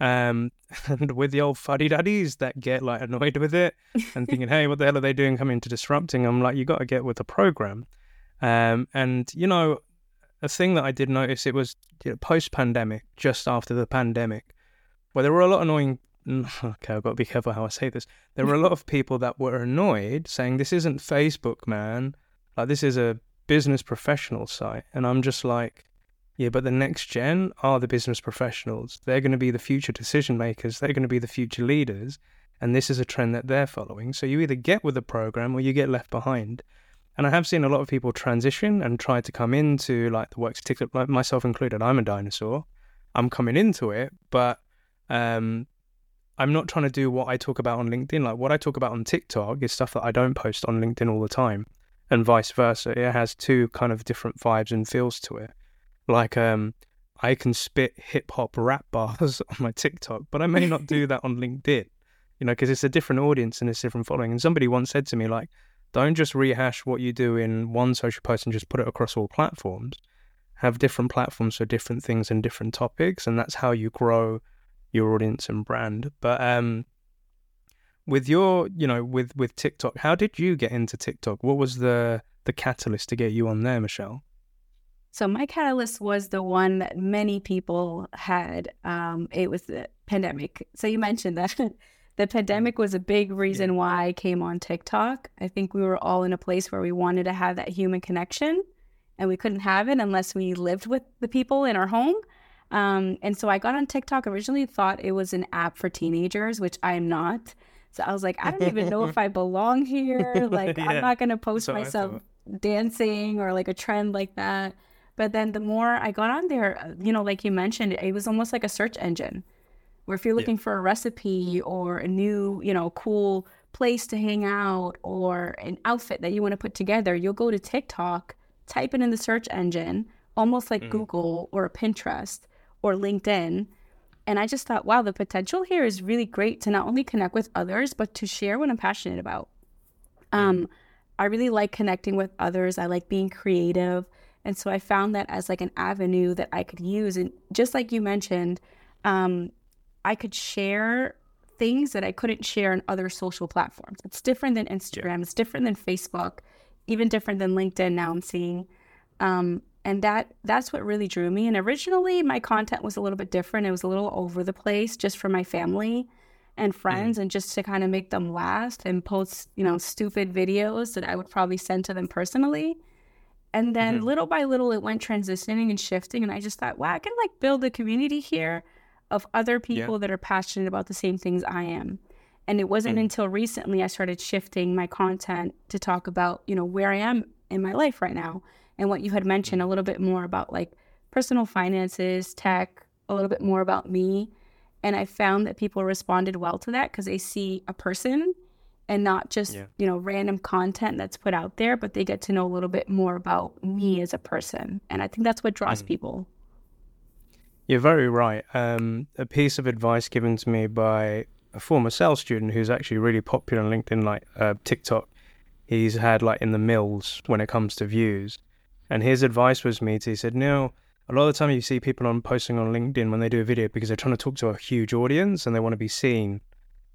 um, *laughs* and with the old fuddy duddies that get like annoyed with it *laughs* and thinking, hey, what the hell are they doing coming to disrupting? I'm like, you got to get with the program. Um, and, you know, a thing that I did notice, it was you know, post pandemic, just after the pandemic, where there were a lot of annoying. *laughs* Okay, I've got to be careful how I say this. There were a lot of people that were annoyed saying, this isn't Facebook, man. Like, this is a business professional site. And I'm just like, yeah, but the next gen are the business professionals. They're going to be the future decision makers. They're going to be the future leaders. And this is a trend that they're following. So you either get with the program or you get left behind. And I have seen a lot of people transition and try to come into like the works TikTok, like myself included. I'm a dinosaur. I'm coming into it, but um, I'm not trying to do what I talk about on LinkedIn. Like what I talk about on TikTok is stuff that I don't post on LinkedIn all the time, and vice versa. It has two kind of different vibes and feels to it. Like um, I can spit hip hop rap bars *laughs* on my TikTok, but I may not do that on LinkedIn. You know, because it's a different audience and it's different following. And somebody once said to me, like, don't just rehash what you do in one social post and just put it across all platforms. Have different platforms for different things and different topics, and that's how you grow your audience and brand. But um, with your, you know, with with TikTok, how did you get into TikTok? What was the the catalyst to get you on there, Michelle? So my catalyst was the one that many people had. Um, it was the pandemic. So you mentioned that *laughs* the pandemic was a big reason why I came on TikTok. I think we were all in a place where we wanted to have that human connection, and we couldn't have it unless we lived with the people in our home. Um, and so I got on TikTok. Originally, thought it was an app for teenagers, which I'm not. So I was like, I don't even know if *laughs* I belong here. Like, yeah. I'm not going to post so myself dancing or like a trend like that. But then the more I got on there, uh, you know, like you mentioned, it was almost like a search engine where if you're looking yeah. for a recipe or a new, you know, cool place to hang out or an outfit that you want to put together, you'll go to TikTok, type it in the search engine, almost like mm. Google or Pinterest or LinkedIn. And I just thought, wow, the potential here is really great to not only connect with others, but to share what I'm passionate about. Mm. Um, I really like connecting with others. I like being creative. And so I found that as like an avenue that I could use. And just like you mentioned, um, I could share things that I couldn't share on other social platforms. It's different than Instagram, it's different than Facebook, even different than LinkedIn now I'm seeing. Um, and that that's what really drew me. And originally my content was a little bit different. It was a little over the place just for my family and friends mm. and just to kind of make them last and post, you know, stupid videos that I would probably send to them personally. And then mm-hmm. little by little, it went transitioning and shifting. And I just thought, wow, I can like build a community here of other people yeah. that are passionate about the same things I am. And it wasn't mm. until recently I started shifting my content to talk about, you know, where I am in my life right now and what you had mentioned mm. a little bit more about like personal finances, tech, a little bit more about me. And I found that people responded well to that because they see a person and not just, yeah. you know, random content that's put out there, but they get to know a little bit more about me as a person. And I think that's what draws mm. people. You're very right. Um, a piece of advice given to me by a former sales student who's actually really popular on LinkedIn, like uh, TikTok. He's had like in the mills when it comes to views. And his advice was me to, he said, no, a lot of the time you see people on posting on LinkedIn when they do a video because they're trying to talk to a huge audience and they want to be seen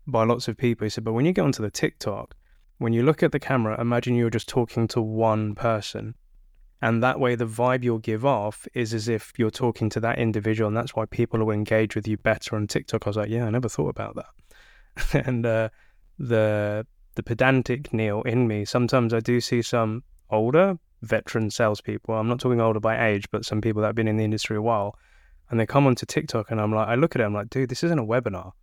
by lots of people. He said, but when you get onto the TikTok, when you look at the camera, imagine you're just talking to one person. And that way, the vibe you'll give off is as if you're talking to that individual. And that's why people will engage with you better on TikTok. I was like, yeah, I never thought about that. *laughs* and uh, the the pedantic Neil in me, sometimes I do see some older veteran salespeople. I'm not talking older by age, but some people that have been in the industry a while. And they come onto TikTok and I'm like, I look at it, I'm like, dude, this isn't a webinar.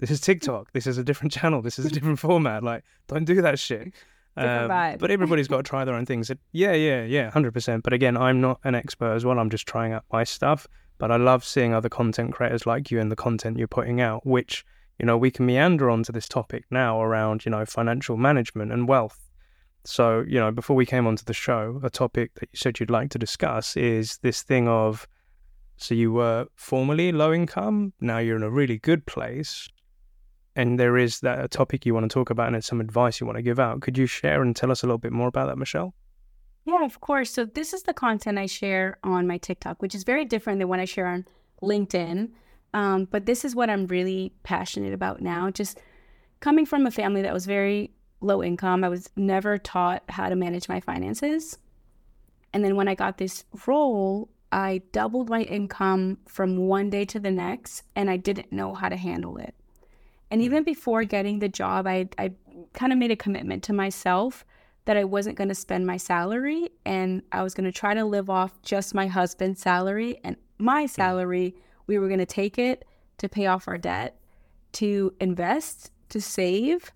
This is TikTok. This is a different *laughs* channel. This is a different format. Like, don't do that shit. Um, but everybody's got to try their own things. Yeah, yeah, yeah, hundred percent. But again, I'm not an expert as well. I'm just trying out my stuff. But I love seeing other content creators like you and the content you're putting out, which you know we can meander onto this topic now around you know financial management and wealth. So you know before we came onto the show, a topic that you said you'd like to discuss is this thing of so you were formerly low income, now you're in a really good place and there is that a topic you want to talk about and some advice you want to give out. Could you share and tell us a little bit more about that, Michelle? Yeah, of course. So this is the content I share on my TikTok, which is very different than what I share on LinkedIn. Um, but this is what I'm really passionate about now. Just coming from a family that was very low income, I was never taught how to manage my finances. And then when I got this role, I doubled my income from one day to the next, and I didn't know how to handle it. And even before getting the job, I, I kind of made a commitment to myself that I wasn't going to spend my salary and I was going to try to live off just my husband's salary and my salary. We were going to take it to pay off our debt, to invest, to save.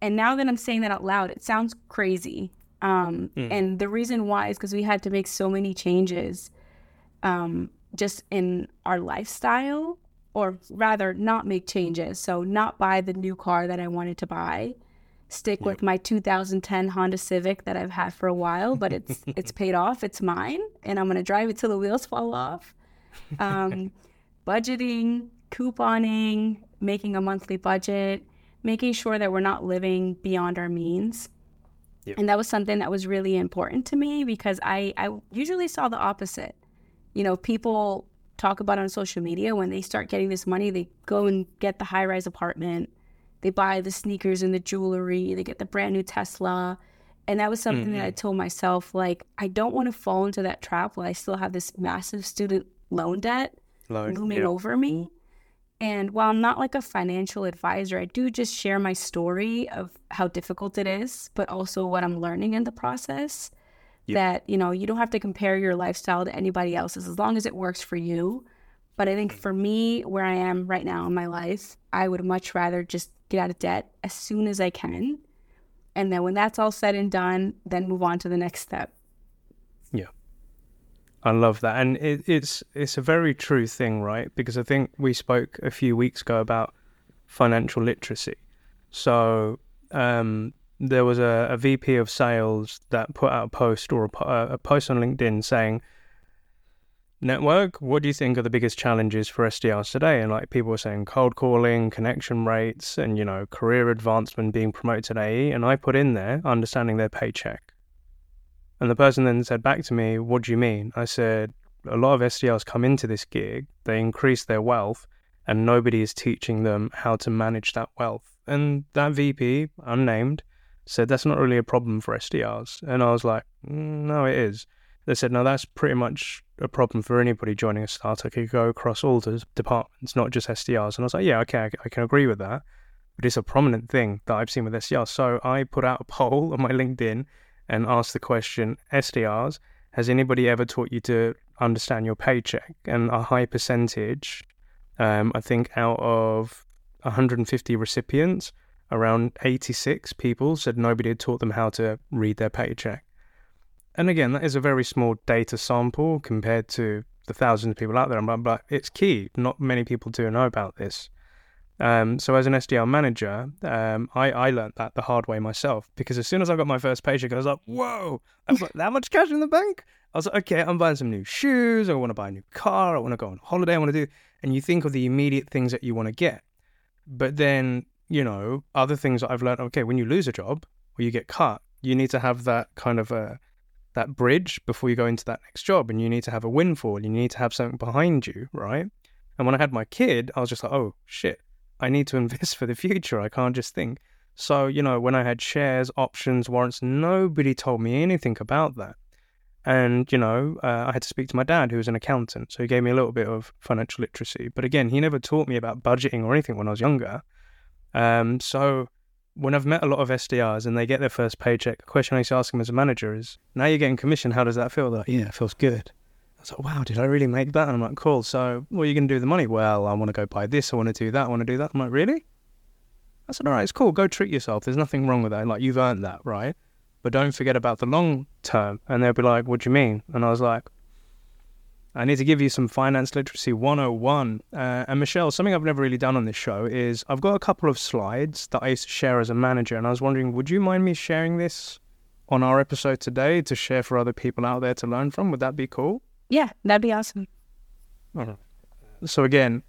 And now that I'm saying that out loud, it sounds crazy. Um, mm. And the reason why is because we had to make so many changes um, just in our lifestyle or rather not make changes. So not buy the new car that I wanted to buy. Stick yep. with my 2010 Honda Civic that I've had for a while, but it's *laughs* it's paid off. It's mine, and I'm gonna drive it till the wheels fall off. Um, *laughs* budgeting, couponing, making a monthly budget, making sure that we're not living beyond our means. Yep. And that was something that was really important to me because I, I usually saw the opposite. You know, people talk about on social media when they start getting this money they go and get the high rise apartment they buy the sneakers and the jewelry they get the brand new tesla and that was something mm-hmm. that i mm-hmm. told myself like i don't want to fall into that trap while i still have this massive student loan debt loan, looming yeah. over me and while i'm not like a financial advisor i do just share my story of how difficult it is but also what i'm learning in the process Yep. That, you know, you don't have to compare your lifestyle to anybody else's as long as it works for you. But I think for me, where I am right now in my life, I would much rather just get out of debt as soon as I can. And then when that's all said and done, then move on to the next step. Yeah. I love that. And it, it's it's a very true thing, right? Because I think we spoke a few weeks ago about financial literacy. So um, there was a, a, VP of sales that put out a post or a, uh, a, post on LinkedIn saying, Network, what do you think are the biggest challenges for SDRs today? And like people were saying, cold calling, connection rates, and you know, career advancement being promoted to AE. And I put in there understanding their paycheck. And the person then said back to me, What do you mean? I said, A lot of SDRs come into this gig, they increase their wealth, and nobody is teaching them how to manage that wealth. And that VP, unnamed, said that's not really a problem for SDRs. And I was like, mm, no, it is. They said, no, that's pretty much a problem for anybody joining a startup. It could go across all the departments, not just SDRs. And I was like, yeah, okay, I, can agree with that. But it's a prominent thing that I've seen with SDRs. So I put out a *laughs* poll on my LinkedIn and asked the question, SDRs, has anybody ever taught you to understand your paycheck? And a high percentage, um, I think out of 150 recipients, around 86 people said nobody had taught them how to read their paycheck. And again, that is a very small data sample compared to the thousands of people out there. But, it's key. Not many people do know about this. Um, so as an SDR manager, um, I, I learned that the hard way myself because as soon as I got my first paycheck, I was like, whoa, I've got that much cash in the bank. I was like, okay, I'm buying some new shoes. I want to buy a new car. I want to go on holiday. I want to do, and you think of the immediate things that you want to get. But then, you know, other things that I've learned, okay, when you lose a job or you get cut, you need to have that kind of a, that bridge before you go into that next job and you need to have a windfall. You need to have something behind you, right? And when I had my kid, I was just like, oh shit, I need to *laughs* invest for the future. I can't just think. So, you know, when I had shares, options, warrants, nobody told me anything about that. And, you know, uh, I had to speak to my dad, who was an accountant. So he gave me a little bit of financial literacy. But again, he never taught me about budgeting or anything when I was younger. Um, so when I've met a lot of SDRs and they get their first paycheck, the question I used to ask them as a manager is, now you're getting commission, how does that feel? Like, yeah, it feels good. I was like, wow, did I really make that? And I'm like, cool. So what are you going to do with the money? Well, I want to go buy this. I want to do that. I want to do that. I'm like, really? I said, all right, it's cool. Go treat yourself. There's nothing wrong with that. Like, you've earned that, right? But don't forget about the long term. And they'll be like, what do you mean? And I was like, I need to give you some finance literacy 101. Uh, and Michelle, something I've never really done on this show is I've got a couple of slides that I used to share as a manager. And I was wondering, would you mind me sharing this on our episode today to share for other people out there to learn from? Would that be cool? Yeah, that'd be awesome. So, again,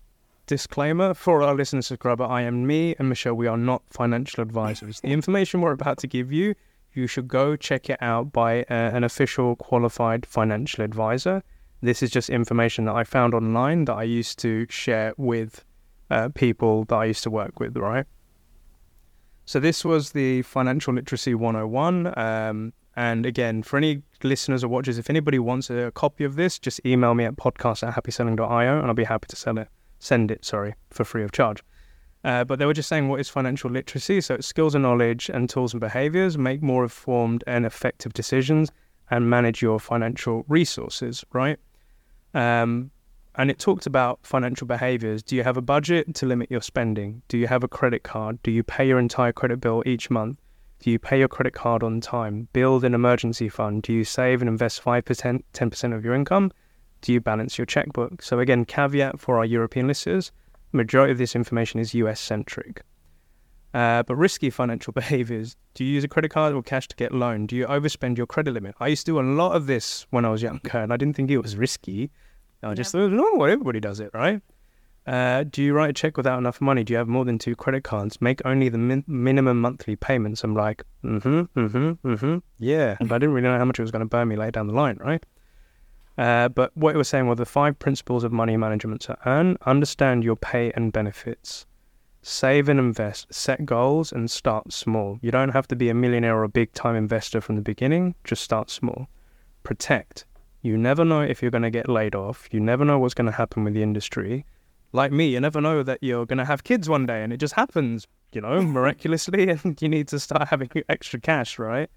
disclaimer for our listener subscriber I am me and Michelle. We are not financial advisors. the information we're about to give you, you should go check it out by uh, an official qualified financial advisor. This is just information that I found online that I used to share with uh, people that I used to work with, right? So, this was the Financial Literacy 101. Um, and again, for any listeners or watchers, if anybody wants a copy of this, just email me at podcast at happyselling.io and I'll be happy to sell it, send it, sorry, for free of charge. Uh, but they were just saying what is financial literacy? So it's skills and knowledge and tools and behaviors, make more informed and effective decisions and manage your financial resources, right? Um, and it talked about financial behaviors. Do you have a budget to limit your spending? Do you have a credit card? Do you pay your entire credit bill each month? Do you pay your credit card on time? Build an emergency fund? Do you save and invest 5%, 10% of your income? Do you balance your checkbook? So, again, caveat for our European listeners majority of this information is US centric. Uh, but risky financial *laughs* behaviors. Do you use a credit card or cash to get a loan? Do you overspend your credit limit? I used to do a lot of this when I was younger, and I didn't think it was risky. I just thought, no, everybody does it, right? Uh, do you write a check without enough money? Do you have more than two credit cards? Make only the min- minimum monthly payments. I'm like, mm-hmm, mm-hmm, mm-hmm, yeah. But I didn't really know how much it was going to burn me later down the line, right? Uh, but what it was saying were the five principles of money management to earn, understand your pay and benefits, save and invest, set goals, and start small. You don't have to be a millionaire or a big time investor from the beginning, just start small. Protect. You never know if you're going to get laid off, you never know what's going to happen with the industry like me, you never know that you're going to have kids one day and it just happens, you know, *laughs* miraculously, *laughs* and you need to start having *laughs* extra cash, right?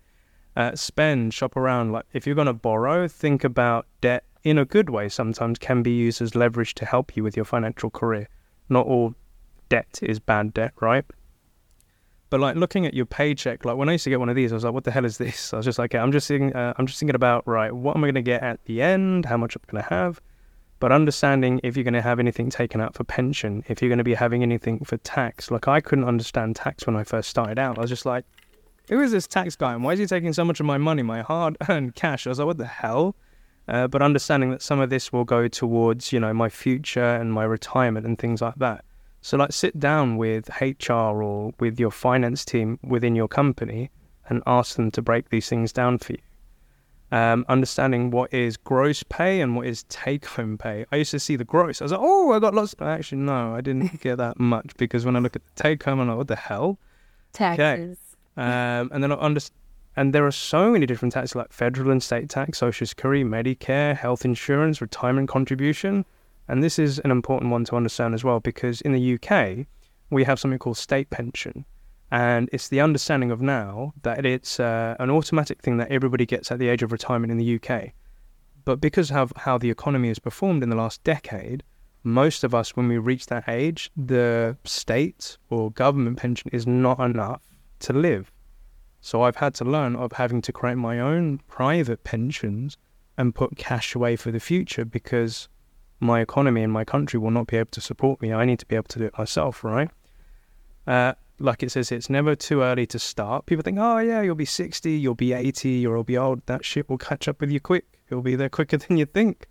Uh, spend, shop around. Like if you're going to borrow, think about debt in a good way. Sometimes can be used as leverage to help you with your financial career. Not all debt is bad debt, right? But like looking at your paycheck, like when I used to get one of these, I was like, "What the hell is this?" I was just like, okay, "I'm just thinking, uh, I'm just thinking about right, what am I going to get at the end? How much I'm going to have?" but understanding if you're going to have anything taken out for pension, if you're going to be having anything for tax. Like I couldn't understand tax when I first started out. I was just like, who is this tax guy and why is he taking so much of my money, my hard-earned *laughs* cash? I was like, what the hell? Uh, but understanding that some of this will go towards, you know, my future and my retirement and things like that. So like sit down with HR or with your finance team within your company and ask them to break these things down for you um, understanding what is gross pay and what is take home pay. I used to see the gross. I was like, oh, I got lots. Actually, no, I didn't *laughs* get that much because when I look at the take home, I'm like, what the hell? Taxes. Okay. Um, and then I understand. And there are so many different taxes like federal and state tax, social security, Medicare, health insurance, retirement contribution. And this is an important one to understand as well because in the UK, we have something called state pension. And it's the understanding of now that it's uh, an automatic thing that everybody gets at the age of retirement in the UK. But because of how the economy has performed in the last decade, most of us, when we reach that age, the state or government pension is not enough to live. So I've had to learn of having to create my own private pensions and put cash away for the future because my economy and my country will not be able to support me. I need to be able to do it myself, right? Uh, like it says, it's never too early to start. People think, oh, yeah, you'll be 60, you'll be 80, or you'll be old. That shit will catch up with you quick. It'll be there quicker *laughs* than you think,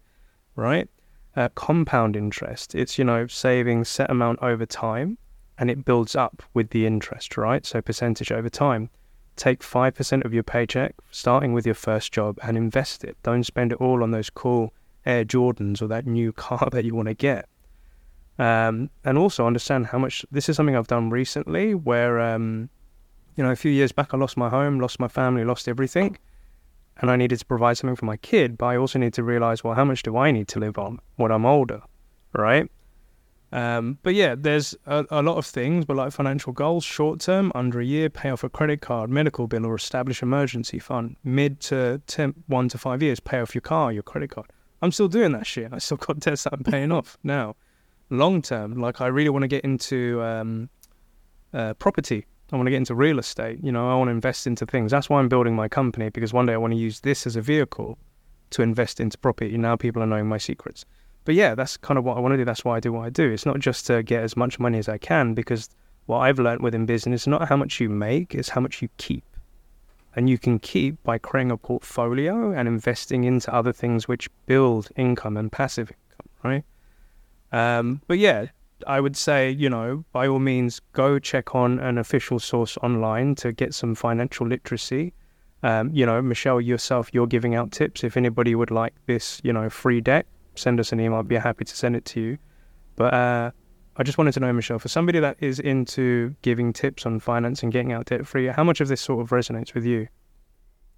right? Uh, compound interest, it's, you know, saving set amount over time and it builds up with the interest, right? So percentage over time. Take 5% of your paycheck, starting with your first job, and invest it. Don't spend it all on those cool Air Jordans or that new *laughs* car that you want to get um, and also understand how much this is something I've done recently where, um, you know, a few years back, I lost my home, lost my family, lost everything. And I needed to provide something for my kid, but I also need to realize, well, how much do I need to live on when I'm older, right? Um, but yeah, there's a, a, lot of things, but like financial goals, short term, under a year, pay off a credit card, medical bill, or establish emergency fund. Mid to ten, one to five years, pay off your car, your credit card. I'm still doing that shit. I still got debts that I'm paying off now long term, like I really want to get into um, uh, property. I want to get into real estate. You know, I want to invest into things. That's why I'm building my company because one day I want to use this as a vehicle to invest into property. Now people are knowing my secrets. But yeah, that's kind of what I want to do. That's why I do what I do. It's not just to get as much money as I can because what I've learned within business is not how much you make, it's how much you keep. And you can keep by creating a portfolio and investing into other things which build income and passive income, right? Um, but yeah, I would say, you know, by all means, go check on an official source online to get some financial literacy. Um, you know, Michelle, yourself, you're giving out tips. If anybody would like this, you know, free deck, send us an email. I'd be happy to send it to you. But uh, I just wanted to know, Michelle, for somebody that is into giving tips on finance and getting out debt free, how much of this sort of resonates with you?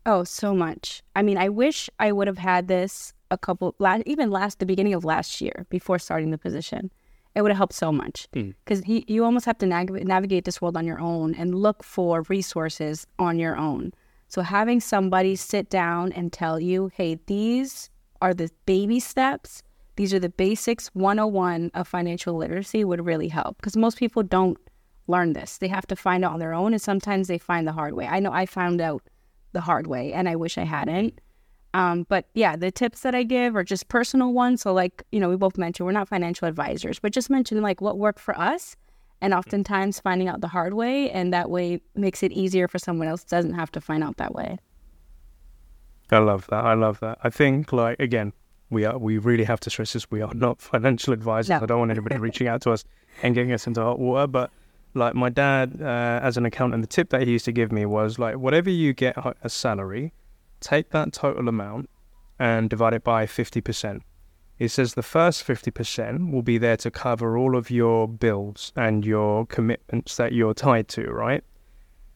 Oh, so much. I mean, I wish I would have had this a couple last even last the beginning of last year before starting the position it would have helped so much because mm. you almost have to nav- navigate this world on your own and look for resources on your own so having somebody sit down and tell you hey these are the baby steps these are the basics 101 of financial literacy would really help because most people don't learn this they have to find out on their own and sometimes they find the hard way i know i found out the hard way and i wish i hadn't um, but yeah, the tips that I give are just personal ones. So, like, you know, we both mentioned we're not financial advisors, but just mention like what worked for us and oftentimes finding out the hard way. And that way makes it easier for someone else doesn't have to find out that way. I love that. I love that. I think, like, again, we are, we really have to stress this. We are not *laughs* financial advisors. No. I don't want anybody *laughs* reaching out to us and getting us into hot water. But like my dad, uh, as an accountant, the tip that he used to give me was like, whatever you get a salary, take that total amount and divide it by 50%. It says the first 50% will be there to cover all of your bills and your commitments that you're tied to, right?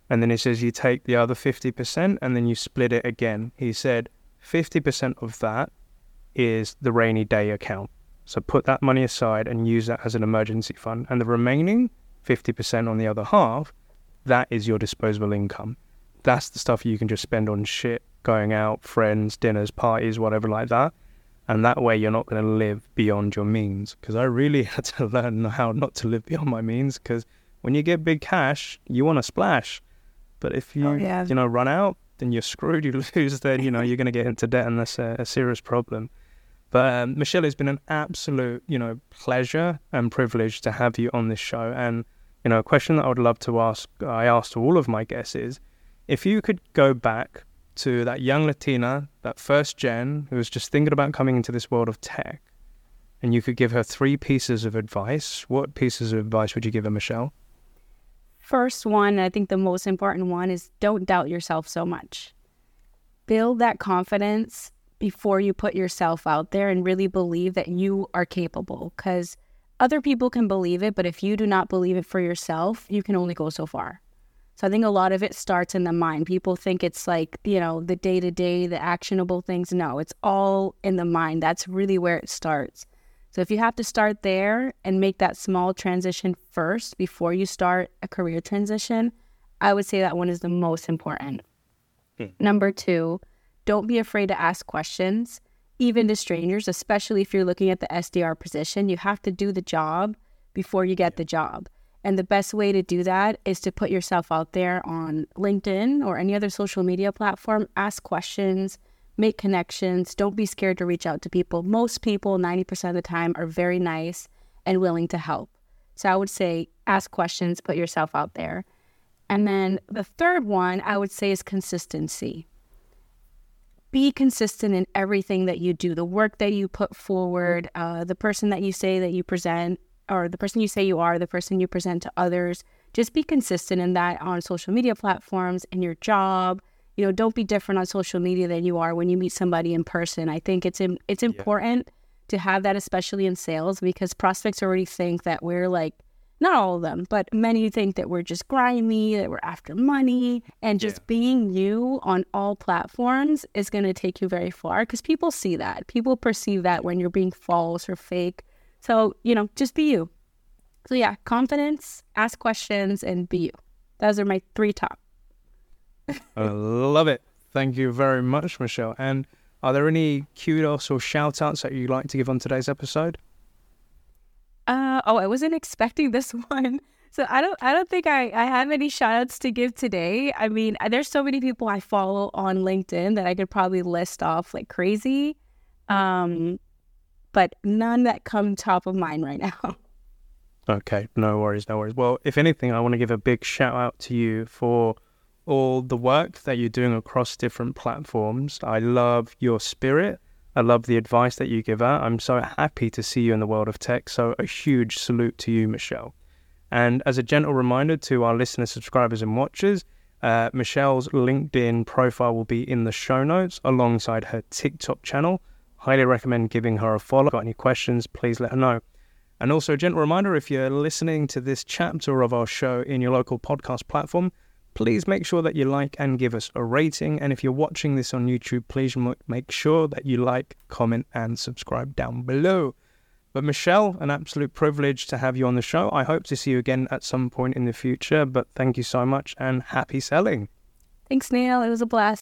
And then he says you take the other 50% and then you split it again. He said 50% of that is the rainy day account. So put that money aside and use that as an emergency fund. And the remaining 50% on the other half, that is your disposable income. That's the stuff you can just spend on shit going out, friends, dinners, parties, whatever like that. And that way you're not going to live beyond your means. Because I really *laughs* had to learn how not to live beyond my means. Because when you get big cash, you want to splash. But if you, oh, yeah. you know, run out, then you're screwed. You *laughs* lose, then, you know, you're going to get into debt and that's a, a serious problem. But um, Michelle, it's been an absolute, you know, pleasure and privilege to have you on this show. And, you know, a question that I would love to ask, I asked to all of my guests is, if you could go back to that young Latina, that first gen, who was just thinking about coming into this world of tech, and you could give her three pieces of advice, what pieces of advice would you give her, Michelle? First one, I think the most important one is don't doubt yourself so much. Build that confidence before you put yourself out there and really believe that you are capable because other people can believe it, but if you do not believe it for yourself, you can only go so far. So I think a lot of it starts in the mind. People think it's like, you know, the day to day, the actionable things. No, it's all in the mind. That's really where it starts. So if you have to start there and make that small transition first before you start a career transition, I would say that one is the most important. Hmm. Number two, don't be afraid to ask questions, even to strangers, especially if you're looking at the SDR position. You have to do the job before you get the job. And the best way to do that is to put yourself out there on LinkedIn or any other social media platform, ask questions, make connections. Don't be scared to reach out to people. Most people, 90% of the time, are very nice and willing to help. So I would say ask questions, put yourself out there. And then the third one I would say is consistency. Be consistent in everything that you do, the work that you put forward, uh, the person that you say that you present, or the person you say you are, the person you present to others. Just be consistent in that on social media platforms, in your job, you know don't be different on social media than you are when you meet somebody in person i think it's it's important yeah. to have that especially in sales because prospects already think that we're like not all of them but many think that we're just grimy that we're after money and just yeah. being you on all platforms is going to take you very far because people see that people perceive that when you're being false or fake so you know just be you so yeah confidence ask questions and be you those are my three top I love it. Thank you very much, Michelle. And are there any kudos or shout outs that you'd like to give on today's episode? Uh, oh, I wasn't expecting this *laughs* one. So I don't I don't think I, I have any shout outs to give today. I mean, there's so many people I follow on LinkedIn that I could probably list off like crazy. Um, but none that come top of mind right *laughs* now. Okay, no worries, no worries. Well, if anything, I want to give a big shout out to you for all the work that you're doing across different platforms. I love your spirit. I love the advice that you give out. I'm so happy to see you in the world of tech. So, a huge salute to you, Michelle. And as a gentle reminder to our listeners, subscribers, and watchers, uh, Michelle's LinkedIn profile will be in the show notes alongside her TikTok channel. Highly recommend giving her a follow. Got any questions, please let her know. And also, a gentle reminder if you're listening to this chapter of our show in your local podcast platform, please make sure that you like and give us a rating. And if you're watching this on YouTube, please make sure that you like, comment, and subscribe down below. But Michelle, an absolute privilege to have you on the show. I hope to see you again at some point in the future. But thank you so much and happy selling. Thanks, Neil. It was a blast.